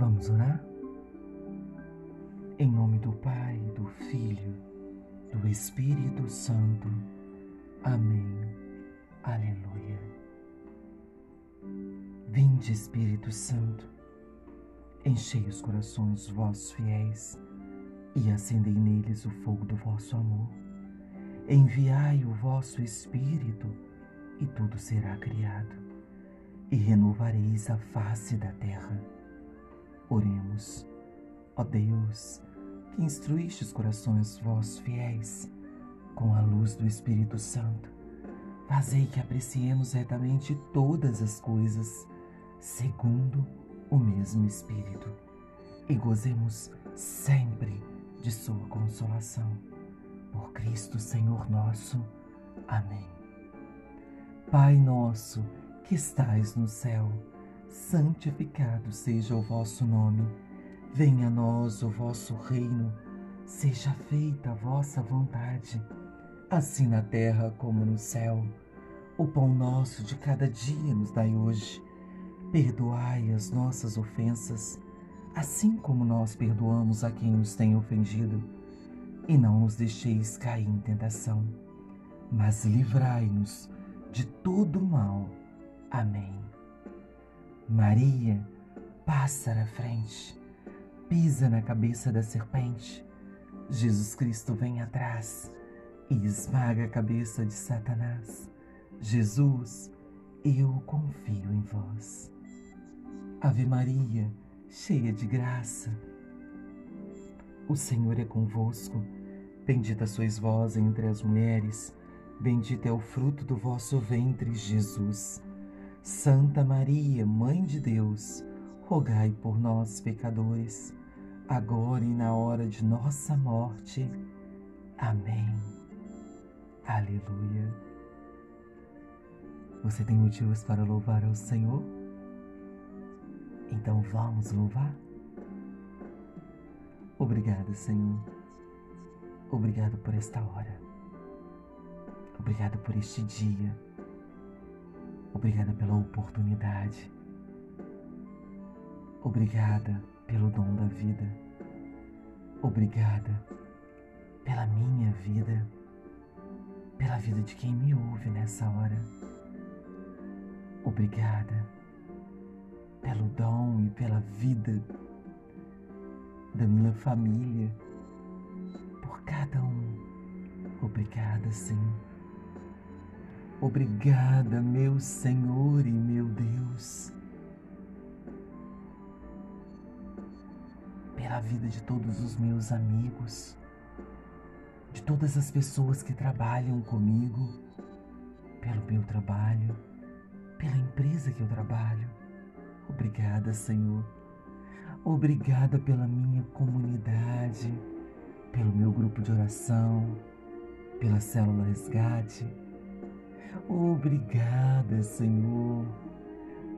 Vamos orar? Em nome do Pai, do Filho, do Espírito Santo. Amém. Aleluia. Vinde, Espírito Santo, enchei os corações vossos fiéis e acendei neles o fogo do vosso amor. Enviai o vosso Espírito e tudo será criado, e renovareis a face da terra. Oremos, ó Deus, que instruíste os corações vossos fiéis com a luz do Espírito Santo. Fazei que apreciemos retamente todas as coisas, segundo o mesmo Espírito, e gozemos sempre de Sua consolação. Por Cristo Senhor nosso. Amém. Pai nosso que estais no céu, santificado seja o vosso nome. Venha a nós o vosso reino. Seja feita a vossa vontade, assim na terra como no céu. O pão nosso de cada dia nos dai hoje. Perdoai as nossas ofensas, assim como nós perdoamos a quem nos tem ofendido. E não nos deixeis cair em tentação, mas livrai-nos de todo mal. Amém. Maria passa à frente, pisa na cabeça da serpente. Jesus Cristo vem atrás e esmaga a cabeça de Satanás. Jesus, eu confio em vós. Ave Maria, cheia de graça, o Senhor é convosco. Bendita sois vós entre as mulheres Bendito é o fruto do vosso ventre, Jesus. Santa Maria, Mãe de Deus, rogai por nós, pecadores, agora e na hora de nossa morte. Amém. Aleluia. Você tem motivos para louvar ao Senhor? Então vamos louvar? Obrigado, Senhor. Obrigado por esta hora. Obrigada por este dia. Obrigada pela oportunidade. Obrigada pelo dom da vida. Obrigada pela minha vida, pela vida de quem me ouve nessa hora. Obrigada pelo dom e pela vida da minha família, por cada um. Obrigada, Senhor. Obrigada, meu Senhor e meu Deus, pela vida de todos os meus amigos, de todas as pessoas que trabalham comigo, pelo meu trabalho, pela empresa que eu trabalho. Obrigada, Senhor. Obrigada pela minha comunidade, pelo meu grupo de oração, pela célula resgate Obrigada, Senhor,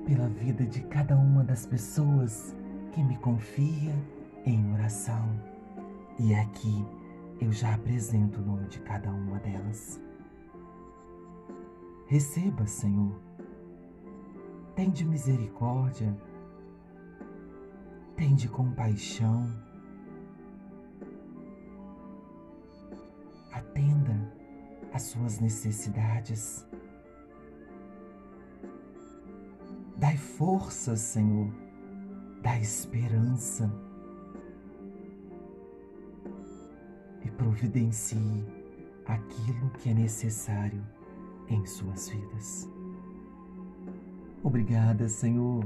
pela vida de cada uma das pessoas que me confia em oração. E aqui eu já apresento o nome de cada uma delas. Receba, Senhor. Tende misericórdia. Tende compaixão. Às suas necessidades. Dai força, Senhor, dai esperança e providencie aquilo que é necessário em suas vidas. Obrigada, Senhor,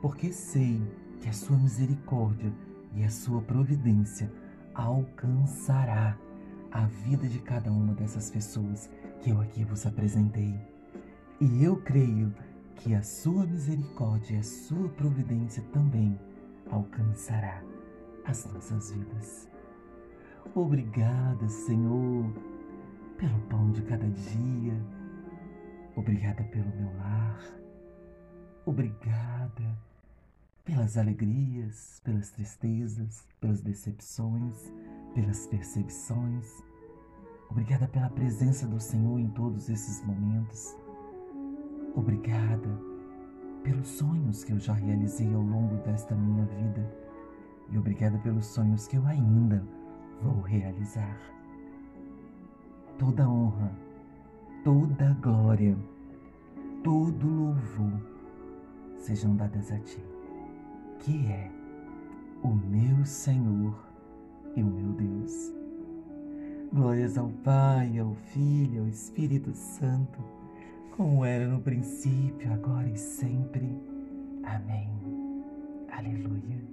porque sei que a sua misericórdia e a sua providência alcançará a vida de cada uma dessas pessoas que eu aqui vos apresentei. E eu creio que a sua misericórdia e a sua providência também alcançará as nossas vidas. Obrigada, Senhor, pelo pão de cada dia. Obrigada pelo meu lar. Obrigada pelas alegrias, pelas tristezas, pelas decepções, pelas perseguições. Obrigada pela presença do Senhor em todos esses momentos. Obrigada pelos sonhos que eu já realizei ao longo desta minha vida e obrigada pelos sonhos que eu ainda vou realizar. Toda honra, toda glória, todo louvor sejam dadas a Ti, que é o meu Senhor e o meu Deus. Glórias ao Pai, ao Filho, ao Espírito Santo, como era no princípio, agora e sempre. Amém. Aleluia.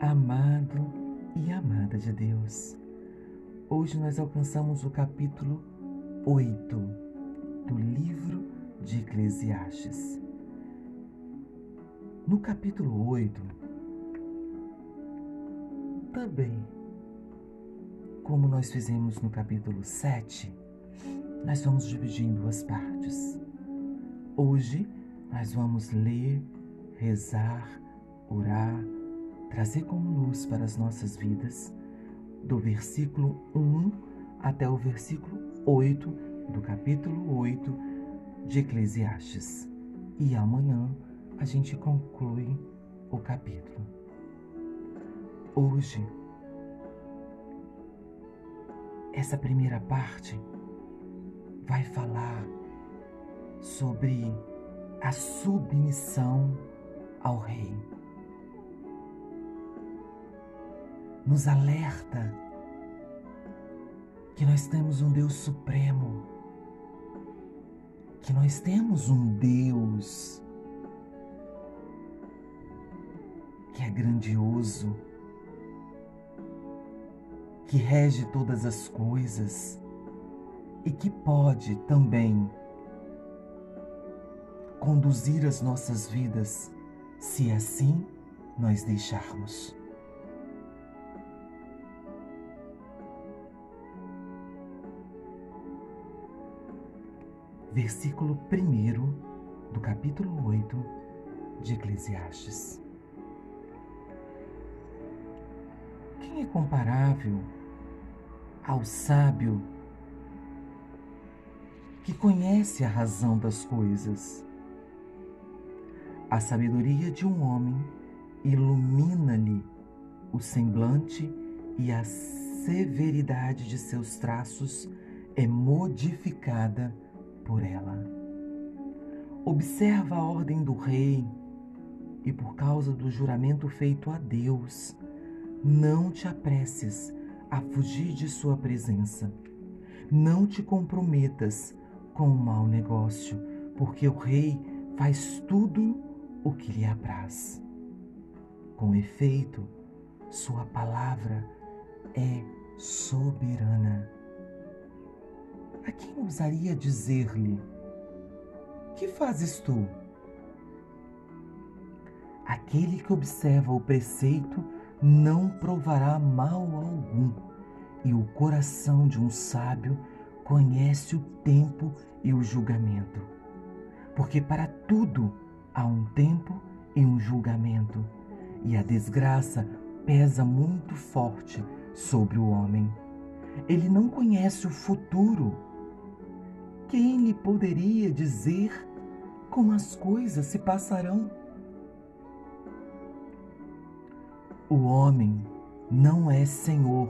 Amado e amada de Deus, hoje nós alcançamos o capítulo 8 do livro de Eclesiastes. No capítulo 8, também, como nós fizemos no capítulo 7, nós vamos dividir em duas partes. Hoje nós vamos ler, rezar, orar, trazer como luz para as nossas vidas, do versículo 1 até o versículo 8 do capítulo 8 de Eclesiastes. E amanhã a gente conclui o capítulo. Hoje, essa primeira parte vai falar sobre a submissão ao Rei. Nos alerta que nós temos um Deus supremo, que nós temos um Deus que é grandioso, que rege todas as coisas e que pode também conduzir as nossas vidas, se assim nós deixarmos. Versículo 1 do capítulo 8 de Eclesiastes. Quem é comparável ao sábio que conhece a razão das coisas? A sabedoria de um homem ilumina-lhe o semblante e a severidade de seus traços é modificada por ela. Observa a ordem do rei e, por causa do juramento feito a Deus, não te apresses a fugir de sua presença. Não te comprometas com o mau negócio, porque o rei faz tudo o que lhe apraz. Com efeito, sua palavra é soberana. A quem ousaria dizer-lhe: Que fazes tu? Aquele que observa o preceito não provará mal algum, e o coração de um sábio conhece o tempo e o julgamento. Porque para tudo há um tempo e um julgamento, e a desgraça pesa muito forte sobre o homem. Ele não conhece o futuro. Quem lhe poderia dizer como as coisas se passarão? O homem não é senhor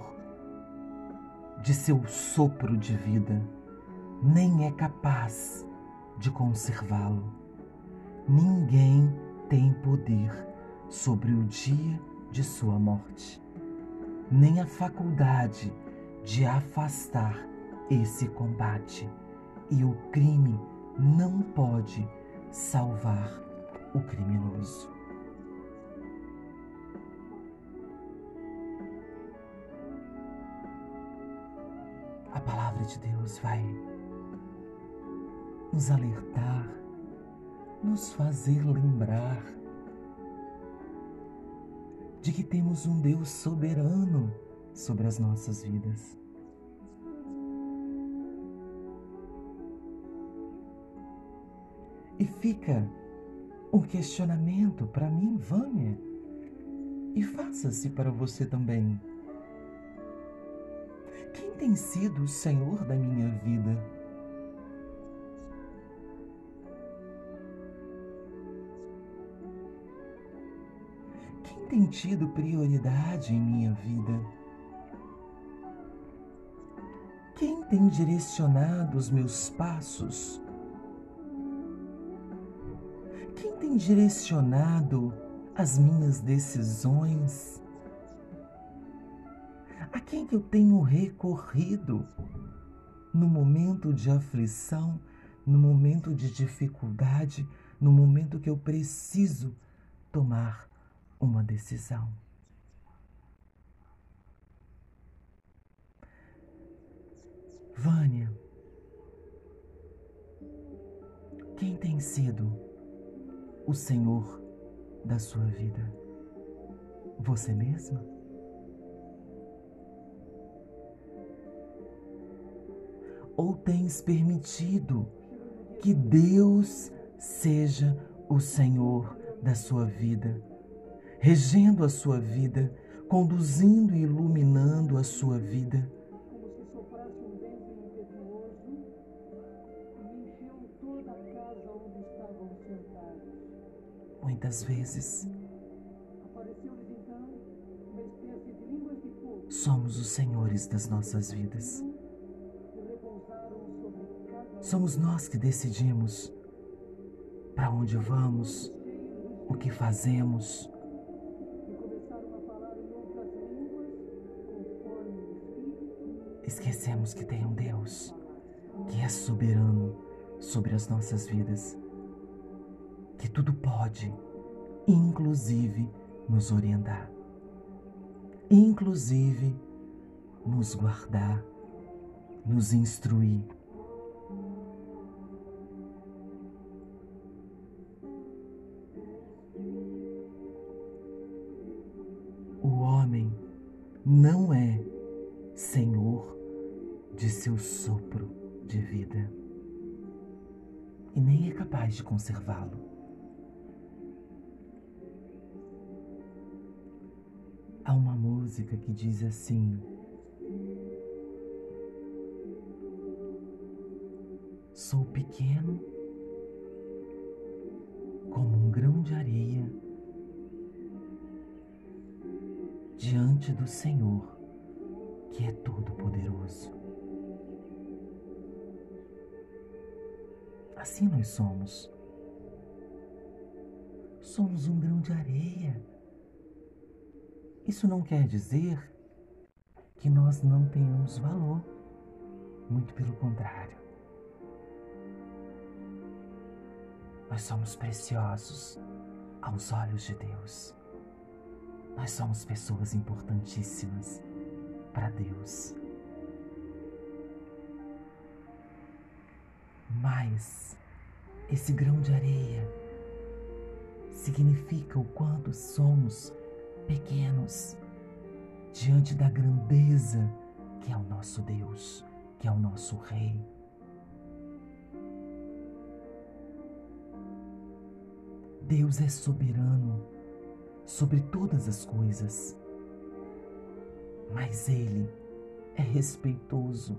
de seu sopro de vida, nem é capaz de conservá-lo. Ninguém tem poder sobre o dia de sua morte, nem a faculdade de afastar esse combate, e o crime não pode salvar o criminoso. De Deus vai nos alertar, nos fazer lembrar de que temos um Deus soberano sobre as nossas vidas. E fica um questionamento para mim, Vânia, e faça-se para você também tem sido o Senhor da minha vida. Quem tem tido prioridade em minha vida? Quem tem direcionado os meus passos? Quem tem direcionado as minhas decisões? Quem que eu tenho recorrido no momento de aflição, no momento de dificuldade, no momento que eu preciso tomar uma decisão? Vânia, quem tem sido o Senhor da sua vida? Você mesma? Tens permitido que Deus seja o Senhor da sua vida, regendo a sua vida, conduzindo e iluminando a sua vida? muitas vezes. Somos os senhores das nossas vidas. Somos nós que decidimos para onde vamos, o que fazemos. Esquecemos que tem um Deus que é soberano sobre as nossas vidas, que tudo pode inclusive nos orientar, inclusive nos guardar, nos instruir. Não é senhor de seu sopro de vida e nem é capaz de conservá-lo. Há uma música que diz assim: Sou pequeno como um grão de areia diante do Senhor, que é todo-poderoso. Assim nós somos. Somos um grão de areia isso não quer dizer que nós não tenhamos valor, muito pelo contrário. Nós somos preciosos aos olhos de Deus. Nós somos pessoas importantíssimas para Deus. Mas esse grão de areia significa o quanto somos pequenos diante da grandeza que é o nosso Deus, que é o nosso Rei. Deus é soberano sobre todas as coisas, mas Ele é respeitoso.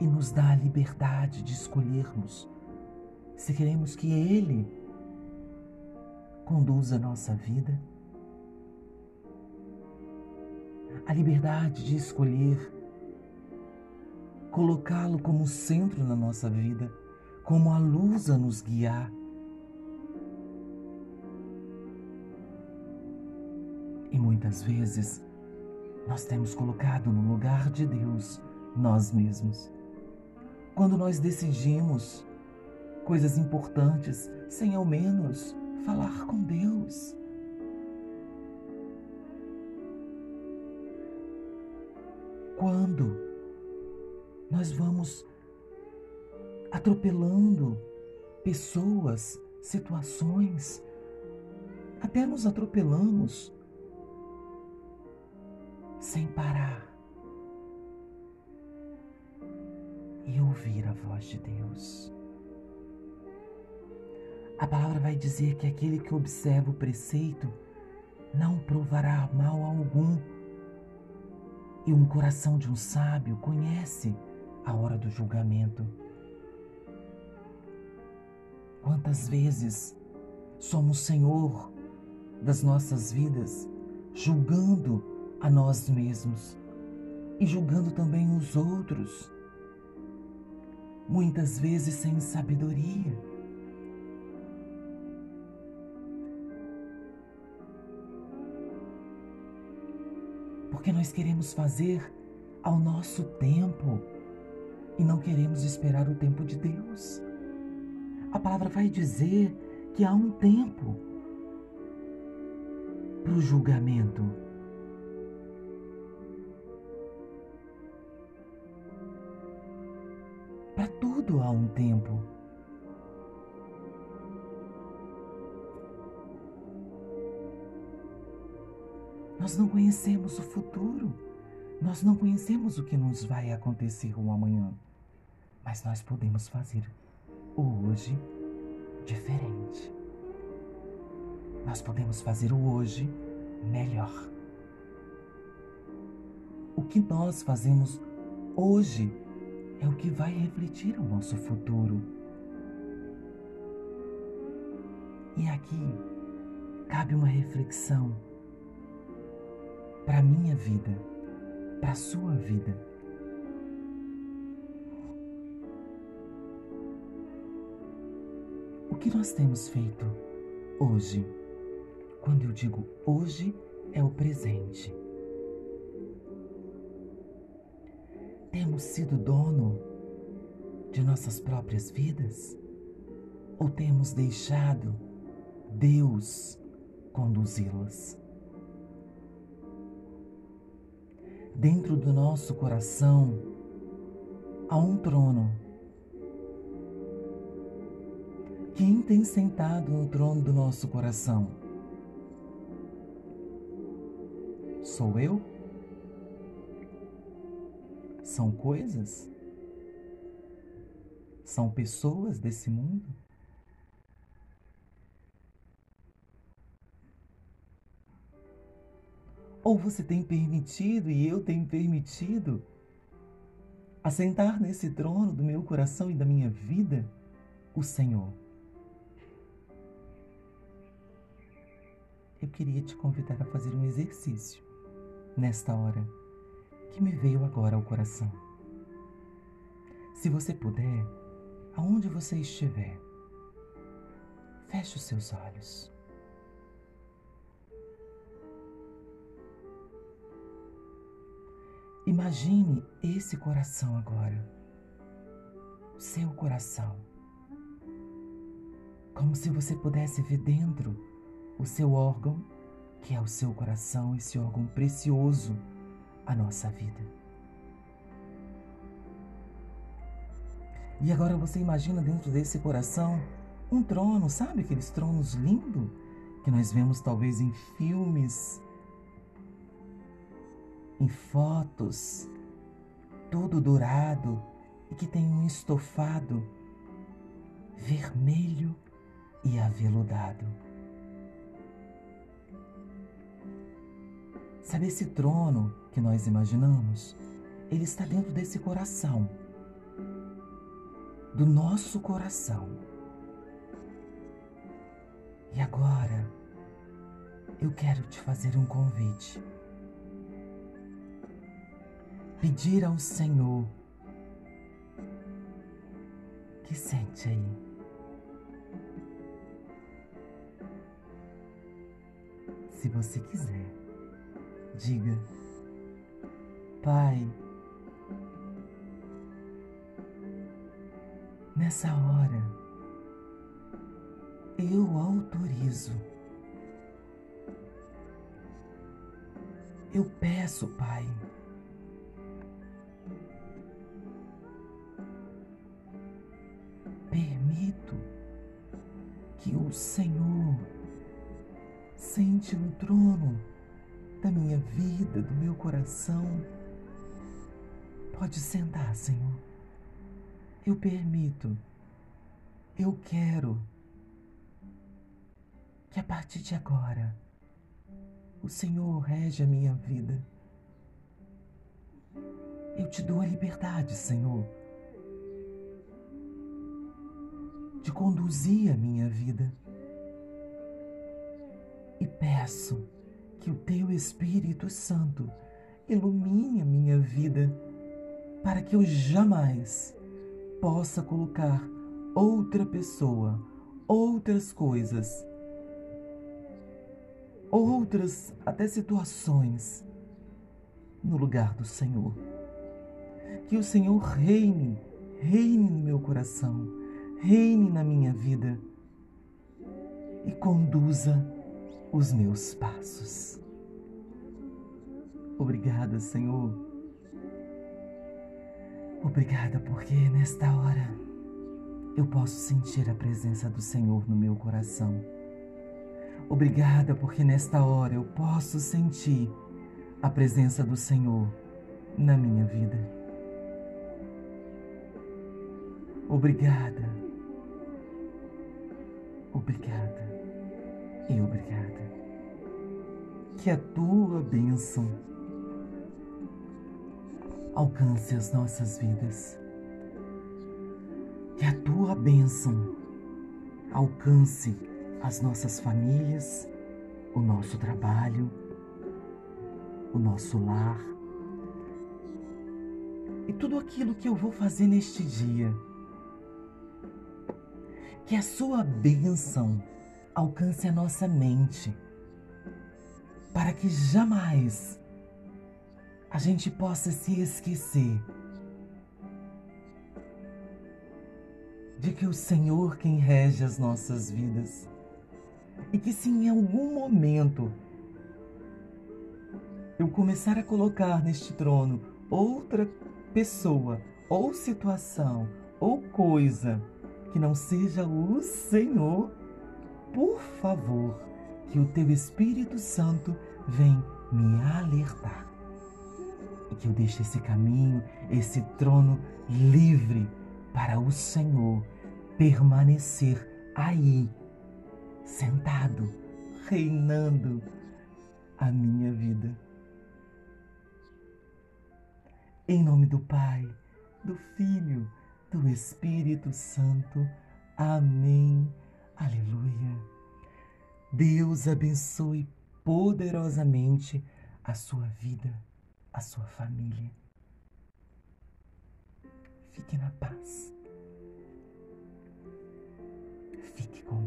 E nos dá a liberdade de escolhermos se queremos que Ele conduz a nossa vida. A liberdade de escolher colocá-lo como centro na nossa vida, como a luz a nos guiar. E muitas vezes nós temos colocado no lugar de Deus nós mesmos. Quando nós decidimos coisas importantes sem ao menos falar com Deus. Quando nós vamos atropelando pessoas, situações, até nos atropelamos sem parar e ouvir a voz de Deus. A palavra vai dizer que aquele que observa o preceito não provará mal algum. E um coração de um sábio conhece a hora do julgamento. Quantas vezes somos Senhor das nossas vidas, julgando a nós mesmos e julgando também os outros, muitas vezes sem sabedoria. Porque nós queremos fazer ao nosso tempo e não queremos esperar o tempo de Deus. A palavra vai dizer que há um tempo para o julgamento. Para tudo há um tempo. Nós não conhecemos o futuro, nós não conhecemos o que nos vai acontecer o amanhã, mas nós podemos fazer o hoje diferente. Nós podemos fazer o hoje melhor. O que nós fazemos hoje é o que vai refletir o nosso futuro. E aqui cabe uma reflexão para minha vida, para sua vida. Que nós temos feito hoje? Quando eu digo hoje, é o presente. Temos sido dono de nossas próprias vidas? Ou temos deixado Deus conduzi-las? Dentro do nosso coração há um trono. Quem tem sentado no trono do nosso coração? Sou eu? São coisas? São pessoas desse mundo? Ou você tem permitido e eu tenho permitido assentar nesse trono do meu coração e da minha vida o Senhor? Eu queria te convidar a fazer um exercício nesta hora que me veio agora ao coração. Se você puder, aonde você estiver, feche os seus olhos. Imagine esse coração agora, seu coração, como se você pudesse ver dentro o seu órgão que é o seu coração, esse órgão precioso, a nossa vida. E agora você imagina dentro desse coração um trono, sabe aqueles tronos lindos que nós vemos talvez em filmes, em fotos, todo dourado e que tem um estofado vermelho e aveludado. Sabe esse trono que nós imaginamos? Ele está dentro desse coração, do nosso coração. E agora, eu quero te fazer um convite. Pedir ao Senhor que sente aí. Se você quiser. Diga, Pai, nessa hora eu autorizo. Eu peço, Pai, coração. Pode sentar, Senhor. Eu permito, eu quero que a partir de agora o Senhor rege a minha vida. Eu te dou a liberdade, Senhor, de conduzir a minha vida. E peço que o Teu Espírito Santo ilumine a minha vida para que eu jamais possa colocar outra pessoa, outras coisas, outras até situações no lugar do Senhor. Que o Senhor reine, reine no meu coração, reine na minha vida e conduza os meus passos. Obrigada, Senhor. Obrigada porque nesta hora eu posso sentir a presença do Senhor no meu coração. Obrigada porque nesta hora eu posso sentir a presença do Senhor na minha vida. Obrigada, obrigada e obrigada. Que a tua bênção alcance as nossas vidas. Que a tua bênção alcance as nossas famílias, o nosso trabalho, o nosso lar e tudo aquilo que eu vou fazer neste dia. Que a sua bênção alcance a nossa mente, para que jamais a gente possa se esquecer de que o Senhor quem rege as nossas vidas e que se em algum momento eu começar a colocar neste trono outra pessoa, ou situação, ou coisa que não seja o Senhor, por favor, que o teu Espírito Santo venha me alertar. E que eu deixe esse caminho, esse trono livre para o Senhor permanecer aí, sentado, reinando a minha vida. Em nome do Pai, do Filho, do Espírito Santo. Amém. Aleluia. Deus abençoe poderosamente a sua vida, a sua família. Fique na paz. Fique com